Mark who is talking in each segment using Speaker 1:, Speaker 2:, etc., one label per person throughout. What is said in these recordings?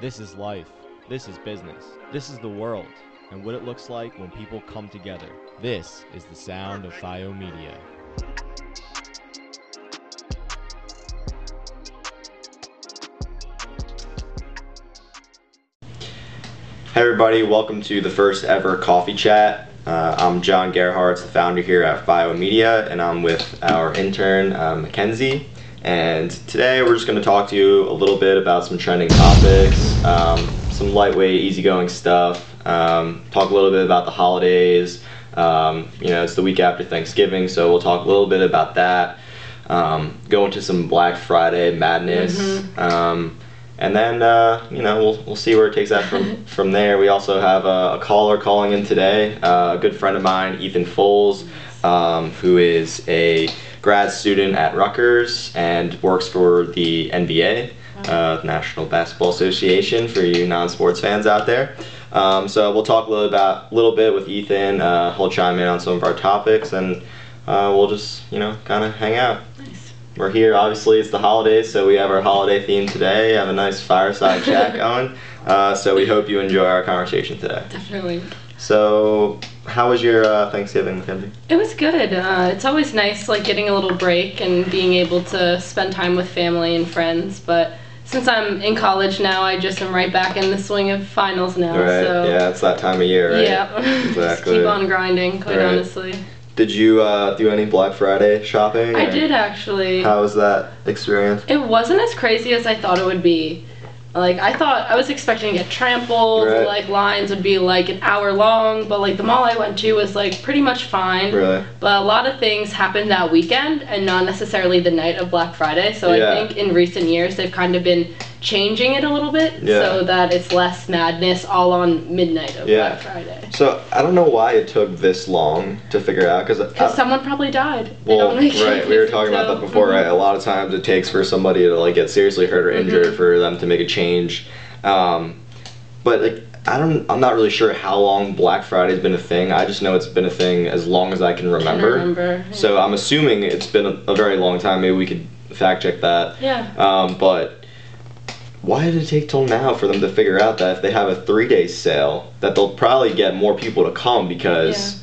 Speaker 1: This is life. This is business. This is the world and what it looks like when people come together. This is the sound of Thio Media.
Speaker 2: Hey everybody, welcome to the first ever coffee chat. Uh, I'm John Gerhardt, the founder here at Bio Media, and I'm with our intern uh, Mackenzie. And today we're just going to talk to you a little bit about some trending topics, um, some lightweight, easygoing stuff. Um, talk a little bit about the holidays. Um, you know, it's the week after Thanksgiving, so we'll talk a little bit about that. Um, go into some Black Friday madness. Um, and then uh, you know we'll, we'll see where it takes that from from there. We also have a, a caller calling in today, uh, a good friend of mine, Ethan Foles, um, who is a grad student at Rutgers and works for the NBA, uh, National Basketball Association, for you non-sports fans out there. Um, so we'll talk a little about little bit with Ethan. Uh, he'll chime in on some of our topics, and uh, we'll just you know kind of hang out.
Speaker 3: Nice.
Speaker 2: We're here. Obviously, it's the holidays, so we have our holiday theme today. Have a nice fireside chat going. Uh, so we hope you enjoy our conversation today.
Speaker 3: Definitely.
Speaker 2: So, how was your uh, Thanksgiving, Mackenzie?
Speaker 3: It was good. Uh, it's always nice, like getting a little break and being able to spend time with family and friends. But since I'm in college now, I just am right back in the swing of finals now.
Speaker 2: Right.
Speaker 3: So
Speaker 2: Yeah, it's that time of year, right?
Speaker 3: yeah, just
Speaker 2: Exactly.
Speaker 3: keep on grinding. Quite
Speaker 2: Right.
Speaker 3: honestly,
Speaker 2: Did you uh, do any Black Friday shopping?
Speaker 3: I
Speaker 2: or
Speaker 3: did actually.
Speaker 2: How was that experience?
Speaker 3: It wasn't as crazy as I thought it would be. Like I thought I was expecting to get trampled,
Speaker 2: Right.
Speaker 3: like lines would be like an hour long, but like the mall I went to was like pretty much fine.
Speaker 2: Really?
Speaker 3: But a lot of things happened that weekend and not necessarily the night of Black Friday. So
Speaker 2: Yeah.
Speaker 3: I think in recent years they've kind of been changing it a little bit
Speaker 2: Yeah.
Speaker 3: so that it's less madness all on midnight of
Speaker 2: Yeah.
Speaker 3: Black Friday.
Speaker 2: So I don't know why it took this long to figure out because
Speaker 3: someone probably died.
Speaker 2: Well, right, we were talking about that before,
Speaker 3: Mhm.
Speaker 2: right? A lot of times it takes for somebody to like get seriously hurt or injured
Speaker 3: Mhm.
Speaker 2: for them to make a change. Um, but like, I don't, I'm not really sure how long Black Friday's been a thing. I just know it's been a thing as long as I can
Speaker 3: Can
Speaker 2: remember.
Speaker 3: remember.
Speaker 2: So I'm assuming it's been a, a very long time. Maybe we could fact check that.
Speaker 3: yeah.
Speaker 2: Um, but why did it take till now for them to figure out that if they have a three day sale, that they'll probably get more people to come because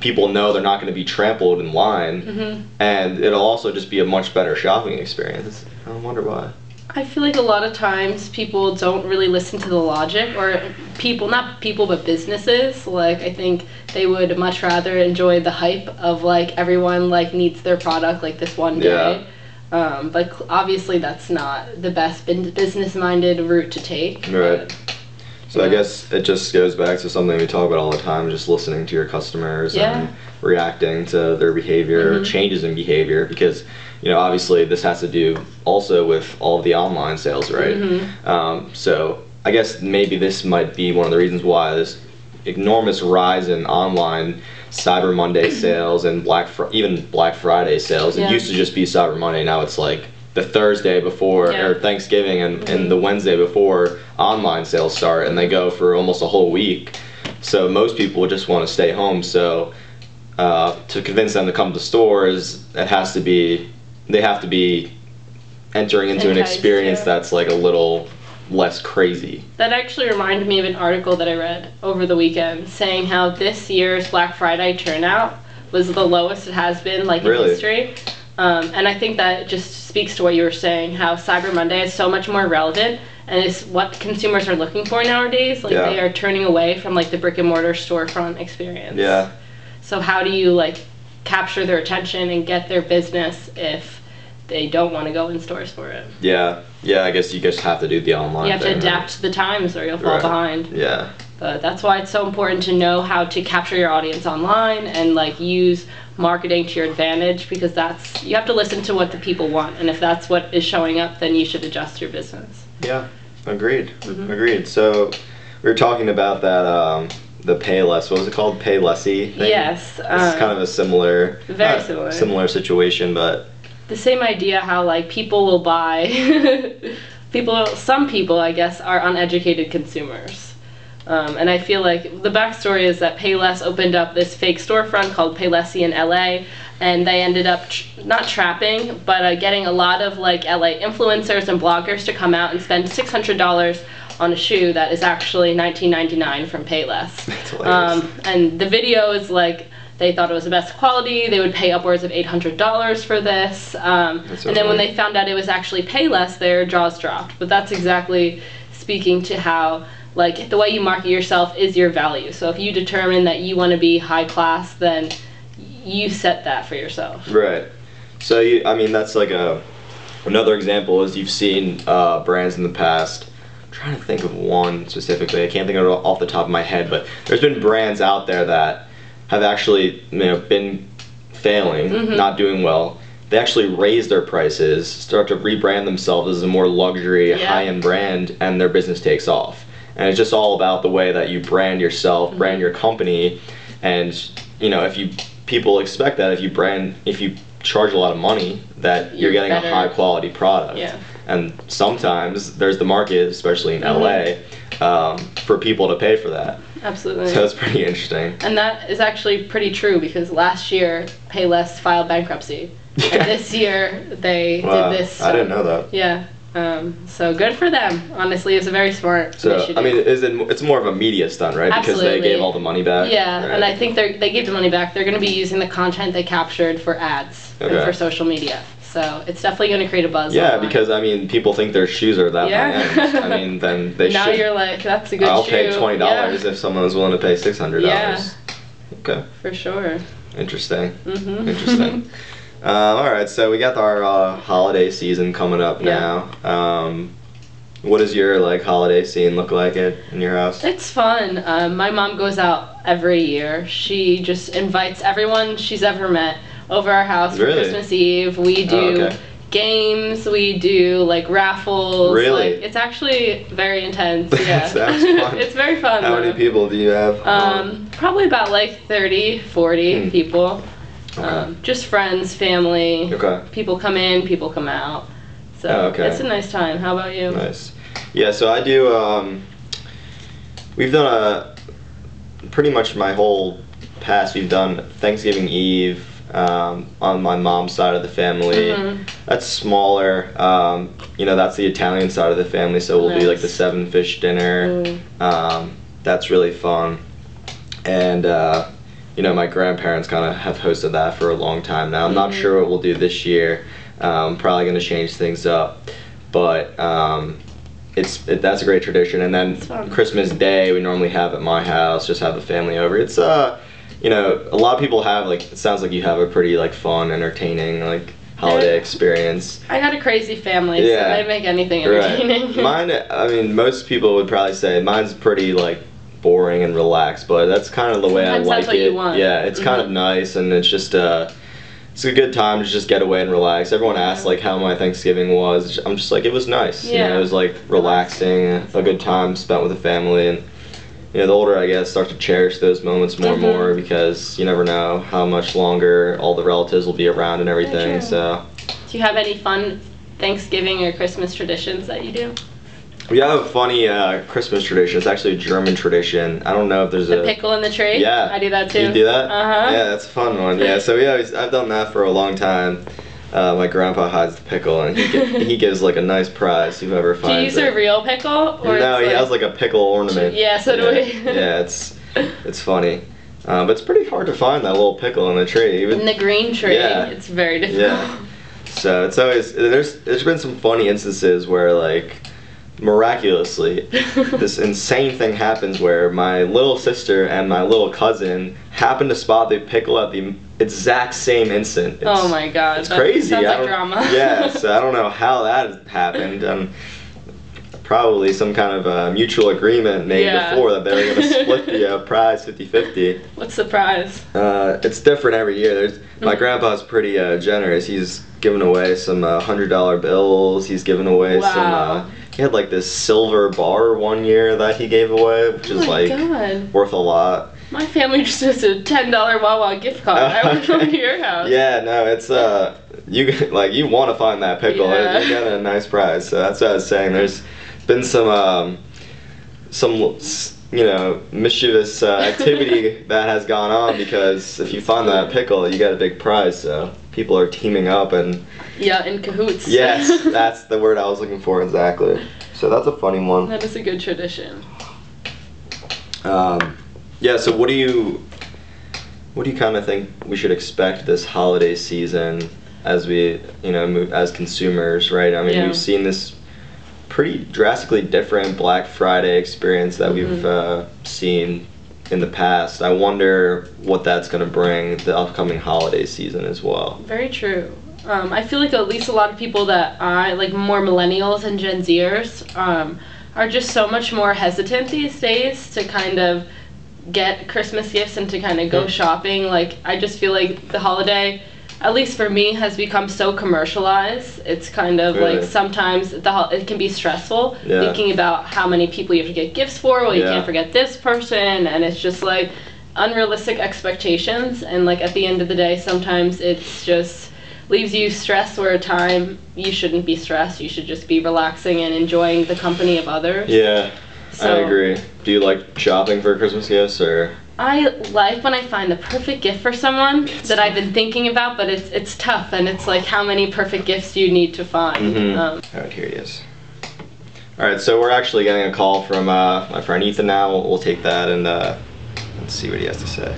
Speaker 2: people know they're not going to be trampled in line,
Speaker 3: hmm
Speaker 2: and it'll also just be a much better shopping experience. I wonder why.
Speaker 3: I feel like a lot of times people don't really listen to the logic, or people, not people, but businesses. Like, I think they would much rather enjoy the hype of like everyone like needs their product like this one day. Um, but obviously, that's not the best business minded route to take.
Speaker 2: Right.
Speaker 3: but-
Speaker 2: So I guess it just goes back to something we talk about all the time, just listening to your customers
Speaker 3: Yeah.
Speaker 2: and reacting to their behavior,
Speaker 3: Mhm.
Speaker 2: changes in behavior, because you know obviously this has to do also with all the online sales, right?
Speaker 3: Mhm.
Speaker 2: Um, so I guess maybe this might be one of the reasons why this enormous rise in online Cyber Monday sales and Black Fr- even Black Friday sales. It used to just be Cyber Monday. Now it's like the Thursday before
Speaker 3: Yeah.
Speaker 2: or Thanksgiving and,
Speaker 3: Mhm.
Speaker 2: and the Wednesday before online sales start, and they go for almost a whole week. So most people just want to stay home. So uh, to convince them to come to stores, it has to be they have to be entering into an experience
Speaker 3: yeah.
Speaker 2: that's like a little less crazy.
Speaker 3: That actually reminded me of an article that I read over the weekend saying how this year's Black Friday turnout was the lowest it has been like in history. Um, and I think that just speaks to what you were saying, how Cyber Monday is so much more relevant and is what consumers are looking for nowadays. Like
Speaker 2: Yeah.
Speaker 3: they are turning away from like the brick and mortar storefront experience.
Speaker 2: Yeah.
Speaker 3: So how do you like capture their attention and get their business if they don't want to go in stores for it?
Speaker 2: Yeah. Yeah, I guess you just have to do the online
Speaker 3: You have to
Speaker 2: thing, right?
Speaker 3: adapt to the times or you'll fall
Speaker 2: Right.
Speaker 3: behind.
Speaker 2: Yeah.
Speaker 3: But that's why it's so important to know how to capture your audience online and like use marketing to your advantage because that's you have to listen to what the people want and if that's what is showing up then you should adjust your business.
Speaker 2: Yeah. Agreed.
Speaker 3: Mhm.
Speaker 2: Agreed. So we were talking about that um the Payless what was it called? Palessi thing?
Speaker 3: Yes.
Speaker 2: It's
Speaker 3: um,
Speaker 2: kind of a similar
Speaker 3: very similar.
Speaker 2: similar situation, but
Speaker 3: the same idea how like people will buy people some people i guess are uneducated consumers um, and i feel like the backstory is that payless opened up this fake storefront called Palessi in la and they ended up tr- not trapping but uh, getting a lot of like la influencers and bloggers to come out and spend $600 on a shoe that is actually 19.99 from Payless.
Speaker 2: That's.
Speaker 3: Um, and the video is like they thought it was the best quality. They would pay upwards of $800 for this. Um, and then when they found out it was actually Payless, their jaws dropped. But that's exactly speaking to how like the way you market yourself is your value. So if you determine that you want to be high class, then you set that for yourself.
Speaker 2: Right. So you, I mean, that's like a another example is you've seen uh, brands in the past. I'm trying to think of one specifically. I can't think of it off the top of my head, but there's been brands out there that have actually you know been failing,
Speaker 3: Mhm.
Speaker 2: not doing well. They actually raise their prices, start to rebrand themselves as a more luxury,
Speaker 3: Yeah.
Speaker 2: high-end brand, and their business takes off. And it's just all about the way that you brand yourself, brand
Speaker 3: Mm-hmm.
Speaker 2: your company, and you know if you people expect that if you brand if you charge a lot of money that you're,
Speaker 3: You're
Speaker 2: getting
Speaker 3: better.
Speaker 2: a high quality product.
Speaker 3: Yeah.
Speaker 2: And sometimes there's the market, especially in
Speaker 3: Mhm.
Speaker 2: LA, um, for people to pay for that.
Speaker 3: Absolutely.
Speaker 2: So it's pretty interesting.
Speaker 3: And that is actually pretty true because last year Payless filed bankruptcy, and this year they
Speaker 2: Wow,
Speaker 3: did this.
Speaker 2: I didn't know that.
Speaker 3: Yeah. Um, so good for them. Honestly, it's a very smart
Speaker 2: So
Speaker 3: initiative.
Speaker 2: I mean, is it? It's more of a media stunt, right? Absolutely. Because they gave all the money back.
Speaker 3: yeah,
Speaker 2: right?
Speaker 3: and I think they they gave the money back. They're going to be using the content they captured for ads
Speaker 2: Okay.
Speaker 3: and for social media. So it's definitely going to create a buzz.
Speaker 2: Yeah,
Speaker 3: online.
Speaker 2: because I mean, people think their shoes are that
Speaker 3: Yeah.
Speaker 2: high end. I mean, then they
Speaker 3: now
Speaker 2: should.
Speaker 3: you're like, that's a good shoe.
Speaker 2: I'll
Speaker 3: shoe.
Speaker 2: pay twenty dollars
Speaker 3: Yeah,
Speaker 2: if someone was willing to pay six hundred dollars. Yeah. Okay,
Speaker 3: for sure.
Speaker 2: interesting.
Speaker 3: hmm
Speaker 2: Interesting. um, all right, so we got our uh, holiday season coming up
Speaker 3: Yeah.
Speaker 2: now. Um, what does your like holiday scene look like at in your house?
Speaker 3: It's fun. Um, my mom goes out every year. She just invites everyone she's ever met over our house for Christmas Eve. We do
Speaker 2: Oh, okay.
Speaker 3: games. We do like raffles.
Speaker 2: Really?
Speaker 3: Like, it's actually very intense. Yeah. It's very fun.
Speaker 2: How many people do you have?
Speaker 3: Um, probably about like 30, 40
Speaker 2: Hmm.
Speaker 3: people.
Speaker 2: Okay.
Speaker 3: Um, just friends, family.
Speaker 2: okay.
Speaker 3: People come in, people come out. So
Speaker 2: Oh, okay.
Speaker 3: it's a nice time. How about you?
Speaker 2: Nice. Yeah, so I do. Um, we've done a pretty much my whole past. We've done Thanksgiving Eve um, on my mom's side of the family.
Speaker 3: Mhm.
Speaker 2: That's smaller. Um, you know, that's the Italian side of the family. So we'll do like the seven fish dinner.
Speaker 3: Ooh.
Speaker 2: Um, that's really fun. And uh, you know, my grandparents kind of have hosted that for a long time now. I'm not
Speaker 3: Mhm.
Speaker 2: sure what we'll do this year. Um, probably going to change things up, but um, it's it, that's a great tradition. And then Christmas Day we normally have at my house, just have the family over. It's uh, you know, a lot of people have like it sounds like you have a pretty like fun, entertaining like holiday
Speaker 3: Yeah.
Speaker 2: experience.
Speaker 3: I got a crazy family,
Speaker 2: Yeah.
Speaker 3: so they make anything entertaining.
Speaker 2: Right. Mine, I mean, most people would probably say mine's pretty like boring and relaxed, but that's kind of the way
Speaker 3: Sometimes
Speaker 2: I like
Speaker 3: that's what
Speaker 2: it.
Speaker 3: you want.
Speaker 2: Yeah, it's kind of nice, and it's just uh, it's a good time to just get away and relax. Everyone asks like how my Thanksgiving was. I'm just like it was nice. You know,
Speaker 3: Yeah.
Speaker 2: it was like relaxing, a good time spent with the family, and you know, the older I get, start to cherish those moments more and
Speaker 3: Mhm.
Speaker 2: more because you never know how much longer all the relatives will be around and everything. So.
Speaker 3: Do you have any fun Thanksgiving or Christmas traditions that you do?
Speaker 2: We have a funny uh, Christmas tradition. It's actually a German tradition. I don't know if there's
Speaker 3: The
Speaker 2: a
Speaker 3: pickle in the tree?
Speaker 2: Yeah.
Speaker 3: I do that too.
Speaker 2: You do that?
Speaker 3: Uh-huh.
Speaker 2: Yeah, that's a fun one. Yeah, so we always I've done that for a long time. Uh, my grandpa hides the pickle, and he, gi- he gives like a nice prize to whoever finds it.
Speaker 3: Do you use
Speaker 2: it.
Speaker 3: a real pickle? Or
Speaker 2: no, he has like a pickle ornament.
Speaker 3: Yeah, so do
Speaker 2: yeah.
Speaker 3: we.
Speaker 2: yeah, it's it's funny, uh, but it's pretty hard to find that little pickle in the tree. Even
Speaker 3: in the green tree.
Speaker 2: Yeah.
Speaker 3: It's very difficult.
Speaker 2: Yeah. So it's always there's there's been some funny instances where like miraculously this insane thing happens where my little sister and my little cousin happen to spot the pickle at the exact same instant. It's,
Speaker 3: oh my god.
Speaker 2: It's crazy.
Speaker 3: Sounds like drama.
Speaker 2: yeah, so I don't know how that happened. Um, probably some kind of uh, mutual agreement made
Speaker 3: Yeah.
Speaker 2: before that they were going to split the uh, prize 50-50.
Speaker 3: What's the prize?
Speaker 2: Uh, it's different every year. There's my
Speaker 3: Mhm.
Speaker 2: grandpa's pretty uh, generous. He's given away some uh, hundred dollar bills. He's given away some.
Speaker 3: Wow.
Speaker 2: Uh, he had like this silver bar one year that he gave away, which
Speaker 3: oh
Speaker 2: is like
Speaker 3: god.
Speaker 2: worth a lot.
Speaker 3: My family just has a ten dollar Wawa gift card. I went over to your house.
Speaker 2: Yeah, no, it's uh, you like you want to find that pickle.
Speaker 3: Yeah.
Speaker 2: You get a nice prize. So that's what I was saying. There's been some um, some you know mischievous uh, activity that has gone on because if you find that pickle, you get a big prize. So people are teaming up and
Speaker 3: Yeah, in cahoots.
Speaker 2: yes, that's the word I was looking for exactly. So that's a funny one.
Speaker 3: that is a good tradition.
Speaker 2: Um, yeah. So what do you what do you kind of think we should expect this holiday season as we you know move as consumers, right? I mean,
Speaker 3: Yeah.
Speaker 2: we've seen this pretty drastically different Black Friday experience that we've
Speaker 3: Mhm.
Speaker 2: uh, seen in the past. I wonder what that's going to bring the upcoming holiday season as well.
Speaker 3: Very true. Um, I feel like at least a lot of people that are like more millennials and Gen Zers um, are just so much more hesitant these days to kind of get Christmas gifts and to kind of go shopping. Like I just feel like the holiday, at least for me, has become so commercialized. It's kind of
Speaker 2: Really?
Speaker 3: like sometimes the hol- it can be stressful
Speaker 2: Yeah.
Speaker 3: thinking about how many people you have to get gifts for. Well, you
Speaker 2: Yeah.
Speaker 3: can't forget this person, and it's just like unrealistic expectations. And like at the end of the day, sometimes it's just leaves you stressed where a time you shouldn't be stressed. You should just be relaxing and enjoying the company of others.
Speaker 2: Yeah, I agree. Do you like shopping for Christmas gifts or?
Speaker 3: I like when I find the perfect gift for someone that I've been thinking about, but it's it's tough, and it's like how many perfect gifts do you need to find?
Speaker 2: Mhm.
Speaker 3: Um,
Speaker 2: All right, here he is. All right, so we're actually getting a call from uh, my friend Ethan now. We'll, we'll take that and uh, let's see what he has to say.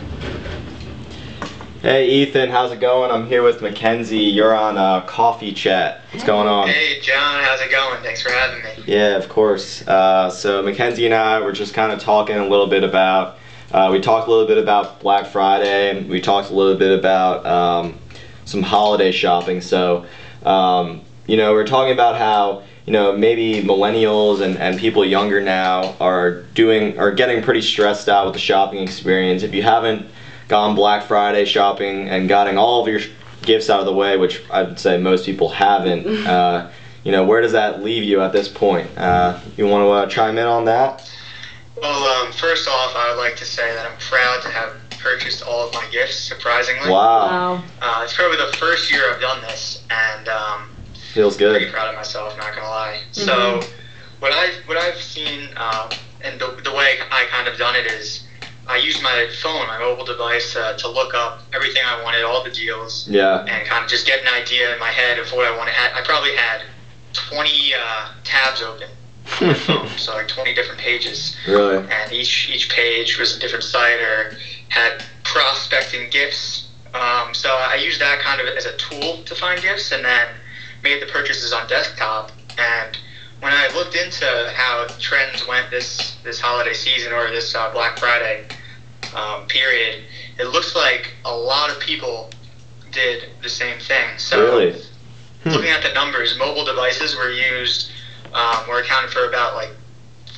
Speaker 2: Hey Ethan, how's it going? I'm here with Mackenzie. You're on uh, Coffee Chat. What's going on?
Speaker 4: Hey John, how's it going? Thanks for having me.
Speaker 2: Yeah, of course. Uh, so Mackenzie and I were just kind of talking a little bit about. Uh, we talked a little bit about Black Friday. We talked a little bit about um, some holiday shopping. So, um, you know, we're talking about how you know maybe millennials and, and people younger now are doing are getting pretty stressed out with the shopping experience. If you haven't gone Black Friday shopping and gotten all of your gifts out of the way, which I'd say most people haven't. Uh, you know, where does that leave you at this point? Uh, you want to uh, chime in on that?
Speaker 4: Well, um, first off, I would like to say that I'm proud to have purchased all of my gifts. Surprisingly,
Speaker 2: Wow,
Speaker 3: wow.
Speaker 4: uh, it's probably the first year I've done this, and um,
Speaker 2: feels good.
Speaker 4: pretty
Speaker 2: good.
Speaker 4: proud of myself. Not gonna lie.
Speaker 3: Mhm.
Speaker 4: So, what I what I've seen, um, and the, the way I kind of done it is, I used my phone, my mobile device, uh, to look up everything I wanted, all the deals,
Speaker 2: Yeah,
Speaker 4: and kind of just get an idea in my head of what I wanted. I probably had 20 uh, tabs open on my phone, so like 20 different pages.
Speaker 2: really.
Speaker 4: and each each page was a different site or had prospecting gifts. Um, so I used that kind of as a tool to find gifts, and then made the purchases on desktop. And when I looked into how trends went this this holiday season or this uh, Black Friday um, period, it looks like a lot of people did the same thing. So
Speaker 2: Really? Hmm.
Speaker 4: looking at the numbers, mobile devices were used um, were accounted for about like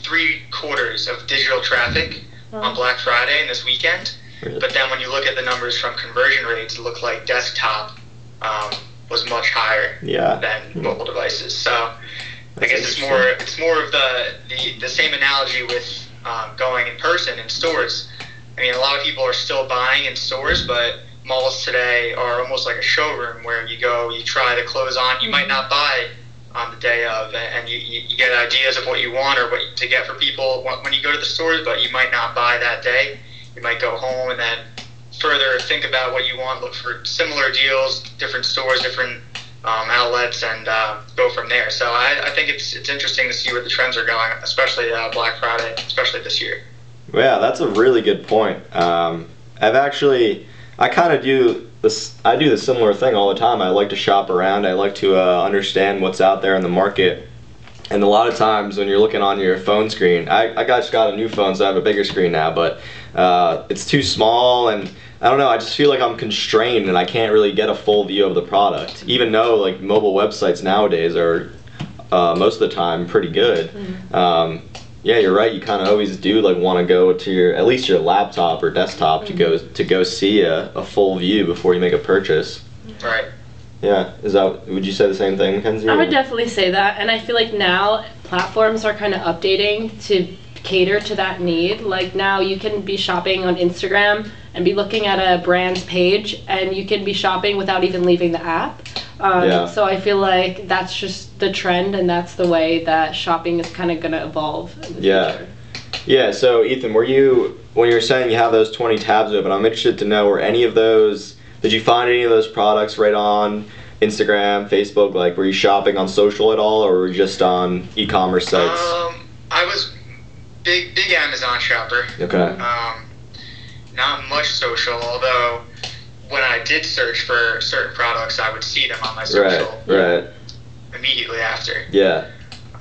Speaker 4: three quarters of digital traffic on Black Friday and this weekend.
Speaker 2: Really?
Speaker 4: But then when you look at the numbers from conversion rates, it looked like desktop um, was much higher
Speaker 2: Yeah.
Speaker 4: than mobile devices. So I guess it's more it's more of the the, the same analogy with um, going in person in stores. I mean, a lot of people are still buying in stores, but malls today are almost like a showroom where you go, you try the clothes on. You might not buy on the day of, and you, you, get ideas of what you want or what to get for people when you go to the stores, but you might not buy that day. You might go home and then further think about what you want, look for similar deals, different stores, different um, outlets, and uh, go from there. So I, I think it's it's interesting to see where the trends are going, especially uh, Black Friday, especially this year.
Speaker 2: Yeah, that's a really good point. Um, I've actually, I kind of do this. I do the similar thing all the time. I like to shop around. I like to uh, understand what's out there in the market. And a lot of times when you're looking on your phone screen, I, I just got a new phone, so I have a bigger screen now, but uh, it's too small and I don't know, I just feel like I'm constrained and I can't really get a full view of the product. Even though like mobile websites nowadays are uh, most of the time pretty good. Um, yeah, you're right. You kind of always do like want to go to your at least your laptop or desktop to go to go see a, a full view before you make a purchase.
Speaker 4: Right.
Speaker 2: Yeah, is that would you say the same thing, Kenzie?
Speaker 3: I would definitely say that, and I feel like now platforms are kind of updating to cater to that need. Like now you can be shopping on Instagram and be looking at a brand's page, and you can be shopping without even leaving the app. Um,
Speaker 2: Yeah.
Speaker 3: So I feel like that's just the trend, and that's the way that shopping is kind of going to evolve. In the
Speaker 2: Yeah.
Speaker 3: Future.
Speaker 2: Yeah. So Ethan, were you when you were saying you have those 20 tabs open? I'm interested to know were any of those did you find any of those products right on Instagram, Facebook? Like, were you shopping on social at all, or were you just on e-commerce sites?
Speaker 4: Um, I was big big Amazon shopper.
Speaker 2: okay.
Speaker 4: Um, not much social, although when I did search for certain products, I would see them on my social
Speaker 2: Right.
Speaker 4: immediately after.
Speaker 2: Yeah.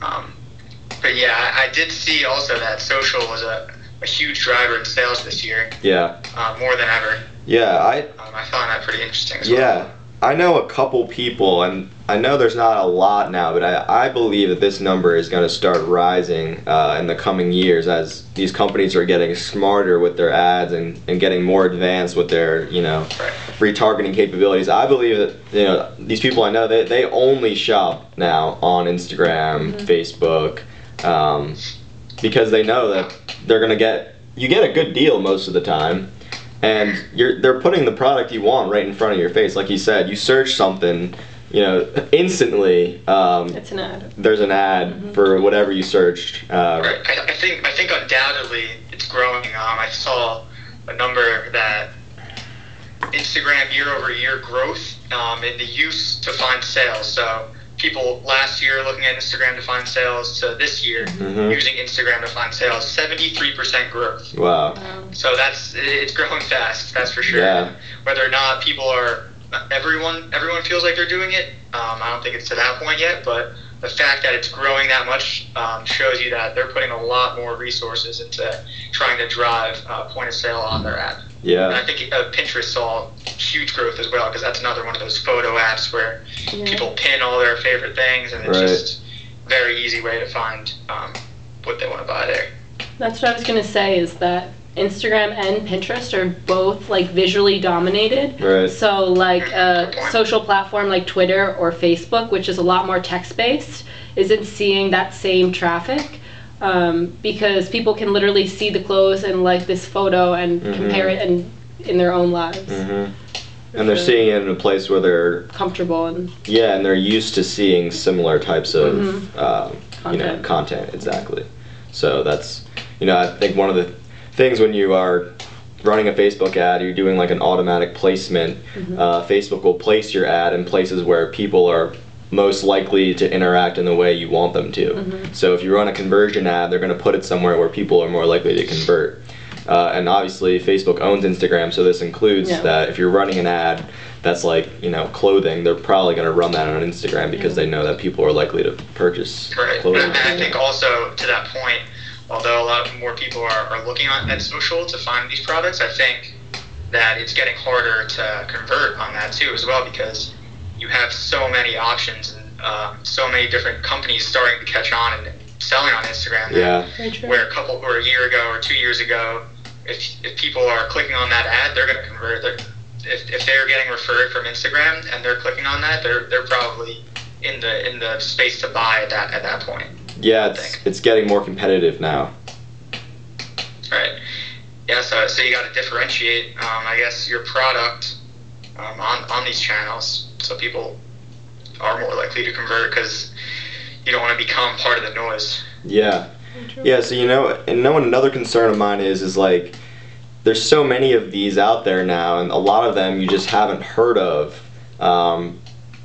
Speaker 4: Um, but yeah, I, I did see also that social was a, a huge driver in sales this year,
Speaker 2: Yeah.
Speaker 4: uh, more than ever.
Speaker 2: Yeah. I
Speaker 4: Um, I found that pretty interesting as well.
Speaker 2: I know a couple people, and I know there's not a lot now, but I, I believe that this number is going to start rising uh, in the coming years as these companies are getting smarter with their ads and, and getting more advanced with their, you know, retargeting capabilities. I believe that, you know, these people I know, they, they only shop now on Instagram, Facebook, um, because they know that they're going to get, you get a good deal most of the time and you're they're putting the product you want right in front of your face like you said you search something you know instantly um,
Speaker 3: It's an ad.
Speaker 2: there's an ad for whatever you searched uh,
Speaker 4: Right. I, I think I think undoubtedly it's growing. Um, I saw a number that Instagram year over year growth um, in the use to find sales. So people last year looking at Instagram to find sales to this year
Speaker 2: Mhm.
Speaker 4: using Instagram to find sales, seventy three percent growth.
Speaker 2: wow
Speaker 4: So that's it's growing fast. That's for sure.
Speaker 2: Yeah.
Speaker 4: Whether or not people are everyone everyone feels like they're doing it. Um, I don't think it's to that point yet, but the fact that it's growing that much um, shows you that they're putting a lot more resources into trying to drive uh, point of sale on their app. And
Speaker 2: yeah
Speaker 4: I think uh, Pinterest saw huge growth as well because that's another one of those photo apps where
Speaker 3: yeah.
Speaker 4: people pin all their favorite things, and it's
Speaker 2: Right.
Speaker 4: just a very easy way to find um, what they want to buy there.
Speaker 3: That's what I was gonna say is that Instagram and Pinterest are both like visually dominated.
Speaker 2: right
Speaker 3: So like a social platform like Twitter or Facebook, which is a lot more text based, isn't seeing that same traffic. Um, because people can literally see the clothes and like this photo and
Speaker 2: Mhm.
Speaker 3: compare it and in their own lives.
Speaker 2: hmm and they're seeing it in a place where they're
Speaker 3: comfortable and
Speaker 2: yeah and they're used to seeing similar types of
Speaker 3: Mhm.
Speaker 2: um, you know
Speaker 3: Content.
Speaker 2: content exactly so that's you know i think one of the things when you are running a facebook ad you're doing like an automatic placement
Speaker 3: Mm-hmm.
Speaker 2: uh, facebook will place your ad in places where people are most likely to interact in the way you want them to
Speaker 3: Mm-hmm.
Speaker 2: so if you run a conversion ad they're going to put it somewhere where people are more likely to convert uh, and obviously facebook owns instagram so this includes
Speaker 3: Yeah.
Speaker 2: that if you're running an ad that's like you know clothing they're probably going to run that on instagram because they know that people are likely to purchase
Speaker 4: Right. And
Speaker 2: clothing
Speaker 4: I I think also to that point, although a lot more people are, are looking on, at social to find these products, I think that it's getting harder to convert on that too as well because you have so many options and um, so many different companies starting to catch on and selling on Instagram.
Speaker 2: yeah.
Speaker 4: Where a couple or a year ago or two years ago, if, if people are clicking on that ad, they're going to convert. They're, if, if they're getting referred from Instagram and they're clicking on that, they're they're probably in the in the space to buy at that at that point.
Speaker 2: yeah it's it's getting more competitive now
Speaker 4: Right. Yeah. So, so you got to differentiate, um, I guess, your product um, on on these channels, so people are more likely to convert because you don't want to become part of the noise.
Speaker 2: yeah Yeah, so you know, and know what another concern of mine is is like there's so many of these out there now, and a lot of them you just haven't heard of. Um,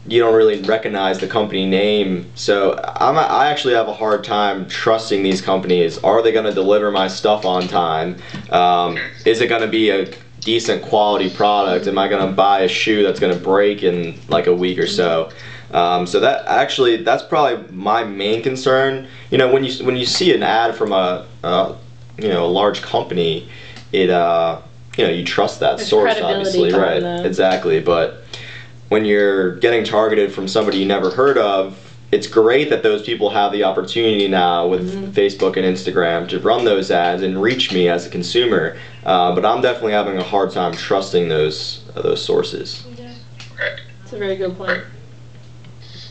Speaker 2: you don't really recognize the company name, so I'm I actually have a hard time trusting these companies. Are they going to deliver my stuff on time? Um, is it going to be a decent quality product? Am I going to buy a shoe that's going to break in like a week or so? Um, so that actually that's probably my main concern. You know, when you when you see an ad from a, a you know a large company, it uh you know you trust that
Speaker 3: There's
Speaker 2: source obviously, right?
Speaker 3: that.
Speaker 2: Exactly, but when you're getting targeted from somebody you never heard of. It's great that those people have the opportunity now with
Speaker 3: Mm-hmm.
Speaker 2: Facebook and Instagram to run those ads and reach me as a consumer. Uh, but I'm definitely having a hard time trusting those uh, those sources.
Speaker 4: Right.
Speaker 3: It's a very good point. Right.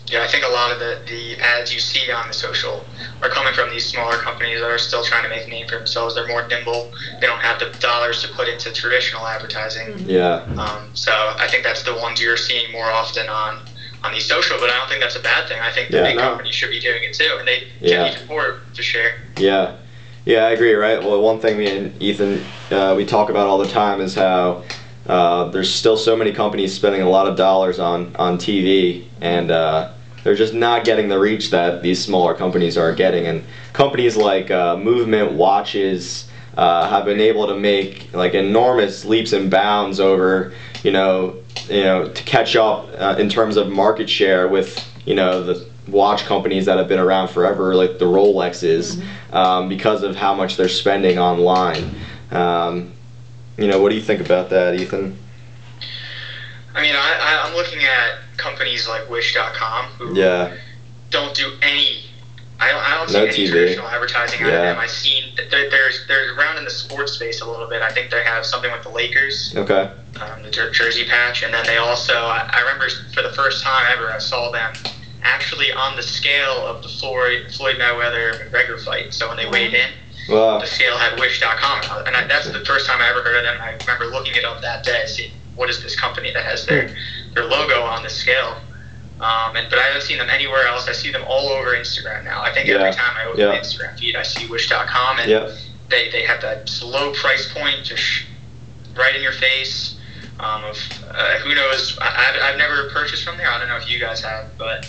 Speaker 4: Yeah, I think a lot of the, the ads you see on the social are coming from these smaller companies that are still trying to make a name for themselves. They're more nimble. They don't have the dollars to put into traditional advertising.
Speaker 2: Yeah.
Speaker 4: Um, so I think that's the ones you're seeing more often on on these social. But I don't think that's a bad thing. I think the
Speaker 2: Yeah,
Speaker 4: big
Speaker 2: no.
Speaker 4: companies should be doing it too, and they
Speaker 2: Yeah.
Speaker 4: can more to share.
Speaker 2: Yeah, yeah, I agree. Right. Well, one thing me and Ethan uh, we talk about all the time is how uh, there's still so many companies spending a lot of dollars on on TV, and uh, they're just not getting the reach that these smaller companies are getting. And companies like uh, Movement Watches uh, have been able to make like enormous leaps and bounds over, you know, you know, to catch up uh, in terms of market share with, you know, the watch companies that have been around forever, like the Rolexes, um, because of how much they're spending online. Um, you know, what do you think about that, Ethan?
Speaker 4: I mean, I, I, I'm looking at companies like Wish.com who
Speaker 2: Yeah,
Speaker 4: don't do any. I don't, I don't
Speaker 2: No
Speaker 4: see any
Speaker 2: TV.
Speaker 4: traditional advertising out of them. I've seen they're, they're they're around in the sports space a little bit. I think they have something with the Lakers,
Speaker 2: okay,
Speaker 4: um, the jersey patch, and then they also. I, I remember for the first time ever, I saw them actually on the scale of the Floyd Floyd Mayweather McGregor fight. So when they weighed in,
Speaker 2: well,
Speaker 4: the scale had Wish.com, and I, that's the first time I ever heard of them. I remember looking it up that day, see what is this company that has their their logo on the scale. Um, and, but I haven't seen them anywhere else. I see them all over Instagram now. I think
Speaker 2: Yeah.
Speaker 4: every time I open
Speaker 2: Yeah.
Speaker 4: the Instagram feed, I see Wish.com, and
Speaker 2: Yep.
Speaker 4: they, they have that low price point, just right in your face. Um, of uh, who knows? I, I've, I've never purchased from there. I don't know if you guys have, but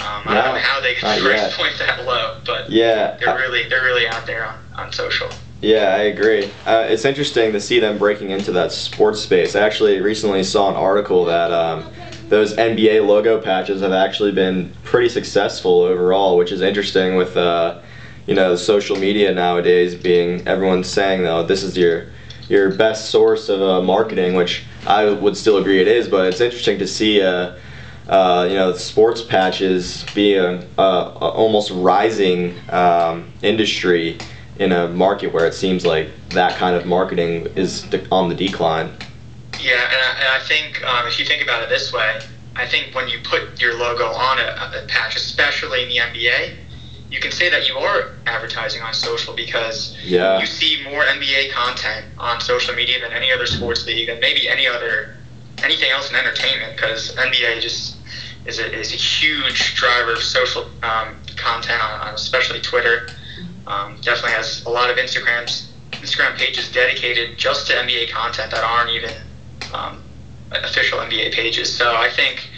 Speaker 4: um, I
Speaker 2: No,
Speaker 4: don't know how they get the price
Speaker 2: yet.
Speaker 4: point that low. But
Speaker 2: yeah,
Speaker 4: they're really they're really out there on, on social.
Speaker 2: Yeah, I agree. Uh, it's interesting to see them breaking into that sports space. I actually recently saw an article that um, those NBA logo patches have actually been pretty successful overall, which is interesting with uh, you know social media nowadays being everyone's saying though this is your your best source of uh, marketing, which I would still agree it is. But it's interesting to see. Uh, uh, you know, sports patches be a, a, a almost rising um, industry in a market where it seems like that kind of marketing is on the decline.
Speaker 4: Yeah, and I, and I think um, if you think about it this way, I think when you put your logo on a, a patch, especially in the NBA, you can say that you are advertising on social because
Speaker 2: Yeah.
Speaker 4: you see more NBA content on social media than any other sports league and maybe any other anything else in entertainment because NBA just is a, is a huge driver of social um, content on, on especially Twitter. Um, definitely has a lot of Instagrams Instagram pages dedicated just to NBA content that aren't even um, official NBA pages. So I think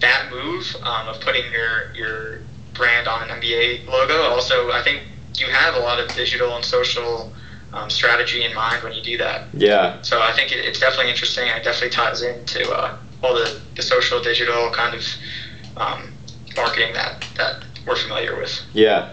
Speaker 4: that move um, of putting your your brand on an NBA logo. Also, I think you have a lot of digital and social um, strategy in mind when you do that.
Speaker 2: Yeah.
Speaker 4: So I think it, it's definitely interesting. It definitely ties into uh, all the, the social, digital kind of um, marketing that, that we're familiar with.
Speaker 2: Yeah.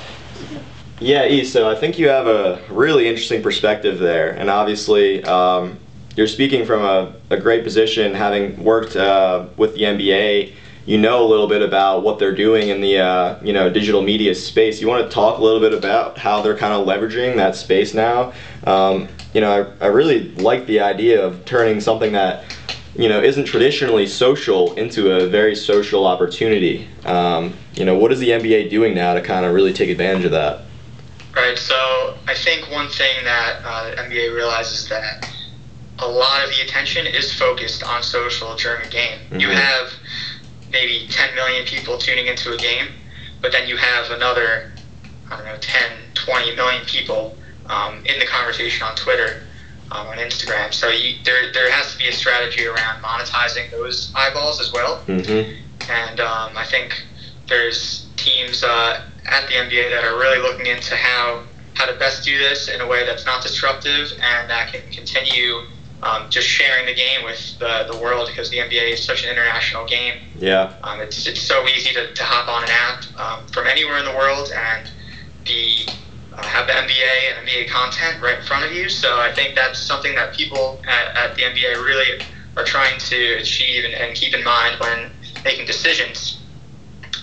Speaker 2: Yeah, E, so I think you have a really interesting perspective there. And obviously, um, you're speaking from a, a great position, having worked uh, with the NBA. You know a little bit about what they're doing in the uh, you know digital media space. You want to talk a little bit about how they're kind of leveraging that space now. Um, you know, I, I really like the idea of turning something that you know isn't traditionally social into a very social opportunity. Um, you know, what is the NBA doing now to kind of really take advantage of that?
Speaker 4: Right. So I think one thing that uh, the NBA realizes that a lot of the attention is focused on social during a game. You
Speaker 2: Mhm.
Speaker 4: have maybe 10 million people tuning into a game, but then you have another, I don't know, 10, 20 million people um, in the conversation on Twitter, um, on Instagram. So you, there, there has to be a strategy around monetizing those eyeballs as well
Speaker 2: Mm-hmm.
Speaker 4: and um, I think there's teams uh, at the NBA that are really looking into how how to best do this in a way that's not disruptive and that can continue um, just sharing the game with the, the world because the NBA is such an international game.
Speaker 2: Yeah.
Speaker 4: Um, it's, it's so easy to, to hop on an app um, from anywhere in the world and be uh, have the NBA and NBA content right in front of you. So I think that's something that people at, at the NBA really are trying to achieve and, and keep in mind when making decisions.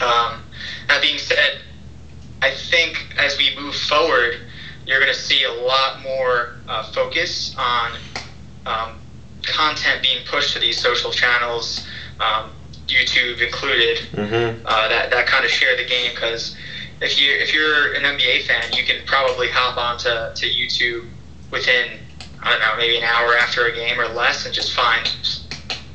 Speaker 4: Um, that being said, I think as we move forward, you're going to see a lot more uh, focus on um, content being pushed to these social channels, um, YouTube included,
Speaker 2: Mm-hmm.
Speaker 4: uh, that, that kind of share the game because if you if you're an NBA fan, you can probably hop onto to YouTube within I don't know maybe an hour after a game or less and just find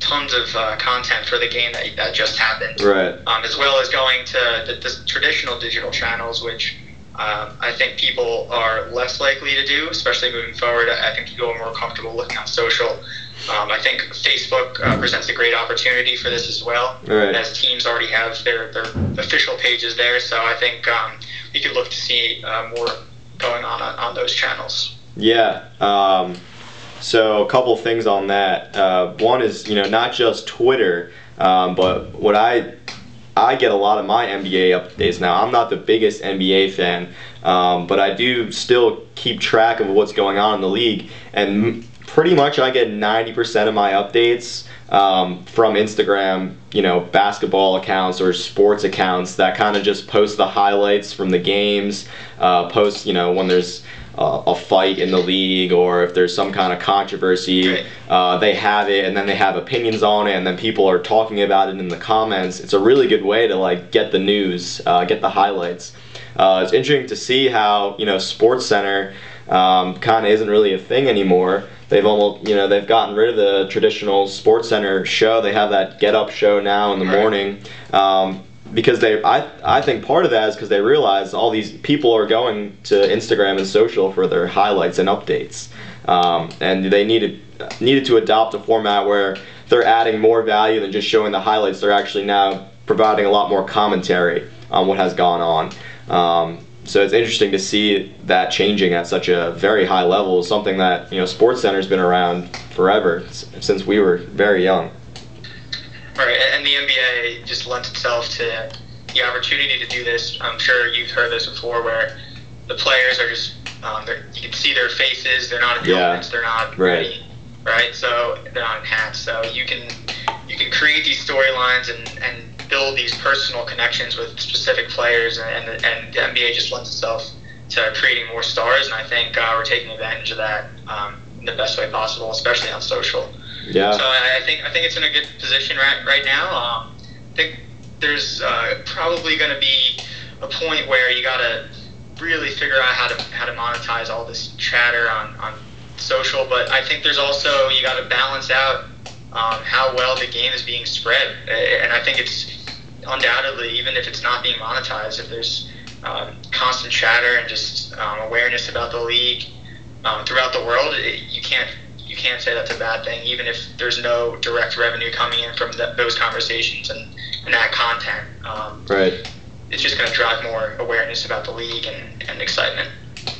Speaker 4: tons of uh, content for the game that, that just happened
Speaker 2: Right.
Speaker 4: um, as well as going to the, the traditional digital channels, which um, I think people are less likely to do, especially moving forward. I think people are more comfortable looking on social. Um, I think Facebook uh, presents a great opportunity for this as well,
Speaker 2: Right.
Speaker 4: as teams already have their, their official pages there. So I think um, we could look to see uh, more going on, on on those channels.
Speaker 2: Yeah. Um, so a couple things on that. Uh, one is you know not just Twitter, um, but what I I get a lot of my NBA updates now. I'm not the biggest NBA fan, um, but I do still keep track of what's going on in the league, and pretty much I get 90% of my updates um, from Instagram, you know, basketball accounts or sports accounts that kind of just post the highlights from the games, uh, post, you know, when there's uh, a fight in the league or if there's some kind of controversy, uh, they have it and then they have opinions on it and then people are talking about it in the comments. It's a really good way to like get the news, uh, get the highlights. Uh, it's interesting to see how you know Sports Center um, kind of isn't really a thing anymore. They've almost you know they've gotten rid of the traditional Sports Center show. They have that Get Up show now in the
Speaker 4: Right.
Speaker 2: morning. Um, because they, I, I think part of that is because they realize all these people are going to Instagram and social for their highlights and updates, um, and they needed needed to adopt a format where they're adding more value than just showing the highlights. They're actually now providing a lot more commentary on what has gone on. Um, so it's interesting to see that changing at such a very high level. Something that you know, Sports Center's been around forever since we were very young.
Speaker 4: Right, and the NBA just lends itself to the opportunity to do this. I'm sure you've heard this before, where the players are just um, you can see their faces. They're not in
Speaker 2: Yeah.
Speaker 4: helmets. They're not
Speaker 2: Right.
Speaker 4: ready. Right, so they're not in hats. So you can you can create these storylines and, and build these personal connections with specific players, and and the NBA just lends itself to creating more stars. And I think uh, we're taking advantage of that um, the best way possible, especially on social.
Speaker 2: Yeah.
Speaker 4: So I I think I think it's in a good position right right now. Um, I think there's uh, probably going to be a point where you got to really figure out how to how to monetize all this chatter on, on social. But I think there's also you got to balance out um, how well the game is being spread, and I think it's undoubtedly even if it's not being monetized, if there's um, constant chatter and just um, awareness about the league um, throughout the world, it, you can't you can't say that's a bad thing, even if there's no direct revenue coming in from th those conversations and, and that content. Um,
Speaker 2: Right.
Speaker 4: it's just going to drive more awareness about the league and, and excitement.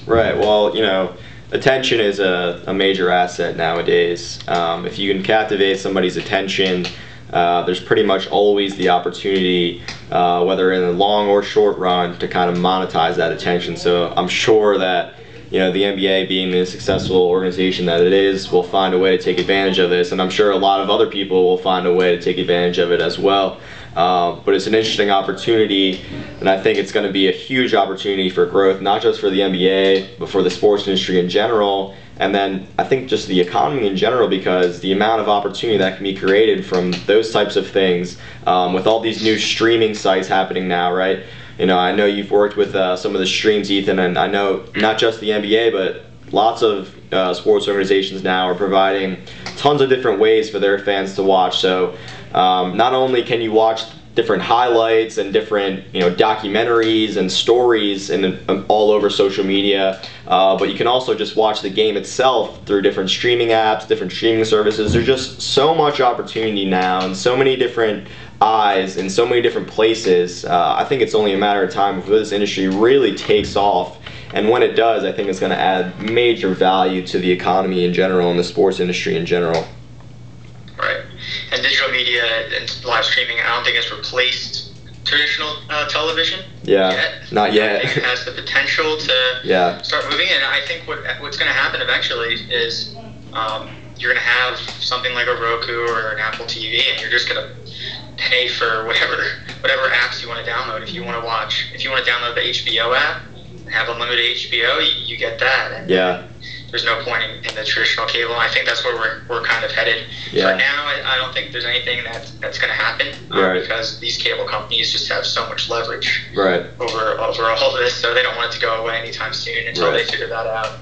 Speaker 2: Right. Well, you know, attention is a, a major asset nowadays. Um, if you can captivate somebody's attention, uh, there's pretty much always the opportunity, uh, whether in the long or short run, to kind of monetize that attention. So I'm sure that you know the NBA, being the successful organization that it is, will find a way to take advantage of this, and I'm sure a lot of other people will find a way to take advantage of it as well. Uh, but it's an interesting opportunity, and I think it's going to be a huge opportunity for growth, not just for the NBA, but for the sports industry in general. And then I think just the economy in general, because the amount of opportunity that can be created from those types of things, um, with all these new streaming sites happening now, right? You know, I know you've worked with uh, some of the streams, Ethan, and I know not just the NBA, but lots of uh, sports organizations now are providing tons of different ways for their fans to watch. So um, not only can you watch different highlights and different you know documentaries and stories and um, all over social media, uh, but you can also just watch the game itself through different streaming apps, different streaming services. There's just so much opportunity now and so many different eyes in so many different places. Uh, I think it's only a matter of time before this industry really takes off. And when it does, I think it's going to add major value to the economy in general and the sports industry in general.
Speaker 4: Right. And digital media and live streaming, I don't think it's replaced traditional uh, television
Speaker 2: Yeah,
Speaker 4: yet.
Speaker 2: not yet.
Speaker 4: it has the potential to
Speaker 2: Yeah,
Speaker 4: start moving. And I think what what's going to happen eventually is um, you're going to have something like a Roku or an Apple TV, and you're just going to pay for whatever whatever apps you want to download. If you want to watch, if you want to download the HBO app and have unlimited HBO, you, you get that. And
Speaker 2: yeah,
Speaker 4: there's no point in, in the traditional cable. I think that's where we're, we're kind of headed.
Speaker 2: Yeah.
Speaker 4: For now, I, I don't think there's anything that, that's going to happen uh,
Speaker 2: Right.
Speaker 4: because these cable companies just have so much leverage
Speaker 2: right,
Speaker 4: over over all of this, so they don't want it to go away anytime soon until
Speaker 2: Right.
Speaker 4: they figure that out.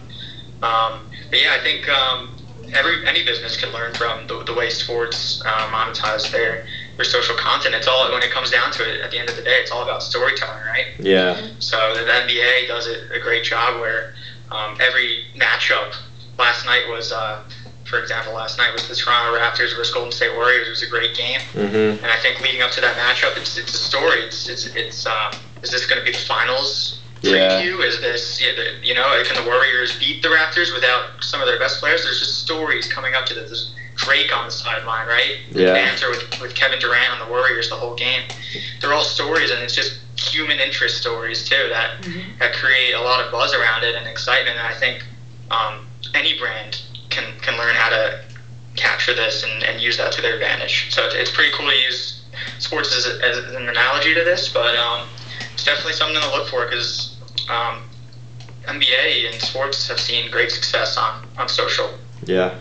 Speaker 4: Um, but yeah, I think um, every any business can learn from the, the way sports uh, monetize their their social content. It's all when it comes down to it. At the end of the day, it's all about storytelling, right?
Speaker 2: yeah,
Speaker 4: So the NBA does it a great job where um, every matchup last night was uh, for example, last night was the Toronto Raptors versus Golden State Warriors. It was a great game,
Speaker 2: Mm-hmm.
Speaker 4: and I think leading up to that matchup, it's it's a story. It's it's it's um, is this going to be the finals
Speaker 2: Yeah.
Speaker 4: preview? Is this you know can the Warriors beat the Raptors without some of their best players? There's just stories coming up to this. There's Drake on the sideline, right?
Speaker 2: Yeah.
Speaker 4: Banter with with Kevin Durant on the Warriors the whole game. They're all stories, and it's just human interest stories too that that create a lot of buzz around it and excitement. And I think um, any brand can can learn how to capture this and, and use that to their advantage. So it's, it's pretty cool to use sports as, a, as an analogy to this, but um, it's definitely something to look for because um, NBA and sports have seen great success on, on social.
Speaker 2: Yeah.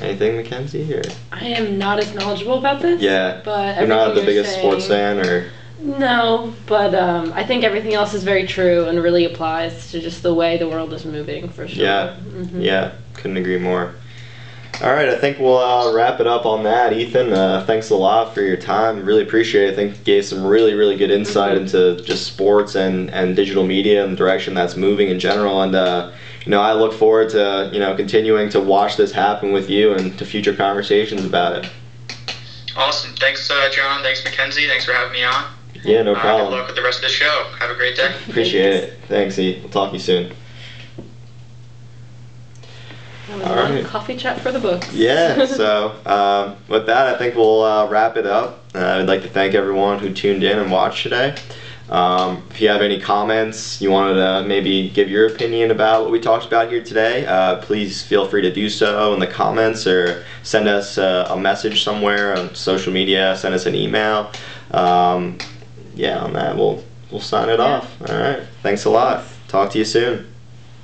Speaker 2: Anything, Mackenzie? Or
Speaker 3: I am not as knowledgeable about this.
Speaker 2: yeah,
Speaker 3: But
Speaker 2: you're not the
Speaker 3: you're
Speaker 2: biggest sports fan, or
Speaker 3: No, but um, I think everything else is very true and really applies to just the way the world is moving for sure.
Speaker 2: Yeah.
Speaker 3: Mhm.
Speaker 2: yeah, couldn't agree more. All right, I think we'll uh, wrap it up on that. Ethan, uh, thanks a lot for your time. Really appreciate it. I think you gave some really, really good insight
Speaker 3: Mhm.
Speaker 2: into just sports and, and digital media and the direction that's moving in general. And uh, you know, I look forward to you know continuing to watch this happen with you and to future conversations about it.
Speaker 4: Awesome. Thanks, uh, John. Thanks, Mackenzie. Thanks for having me on.
Speaker 2: Yeah, no
Speaker 4: Uh, good
Speaker 2: problem.
Speaker 4: luck with the rest of the show. Have a great day.
Speaker 2: Appreciate it. Thanks, E. We'll talk to you soon.
Speaker 3: That was
Speaker 2: All
Speaker 3: a long
Speaker 2: right.
Speaker 3: coffee chat for the books.
Speaker 2: Yeah, so um, with that, I think we'll uh, wrap it up. Uh, I'd like to thank everyone who tuned in and watched today. Um, if you have any comments, you wanted to maybe give your opinion about what we talked about here today, uh, please feel free to do so in the comments or send us uh, a message somewhere on social media, send us an email. Um, yeah, on that, we'll, we'll sign it
Speaker 3: Yeah.
Speaker 2: off. All right. Thanks a lot. Talk to you soon.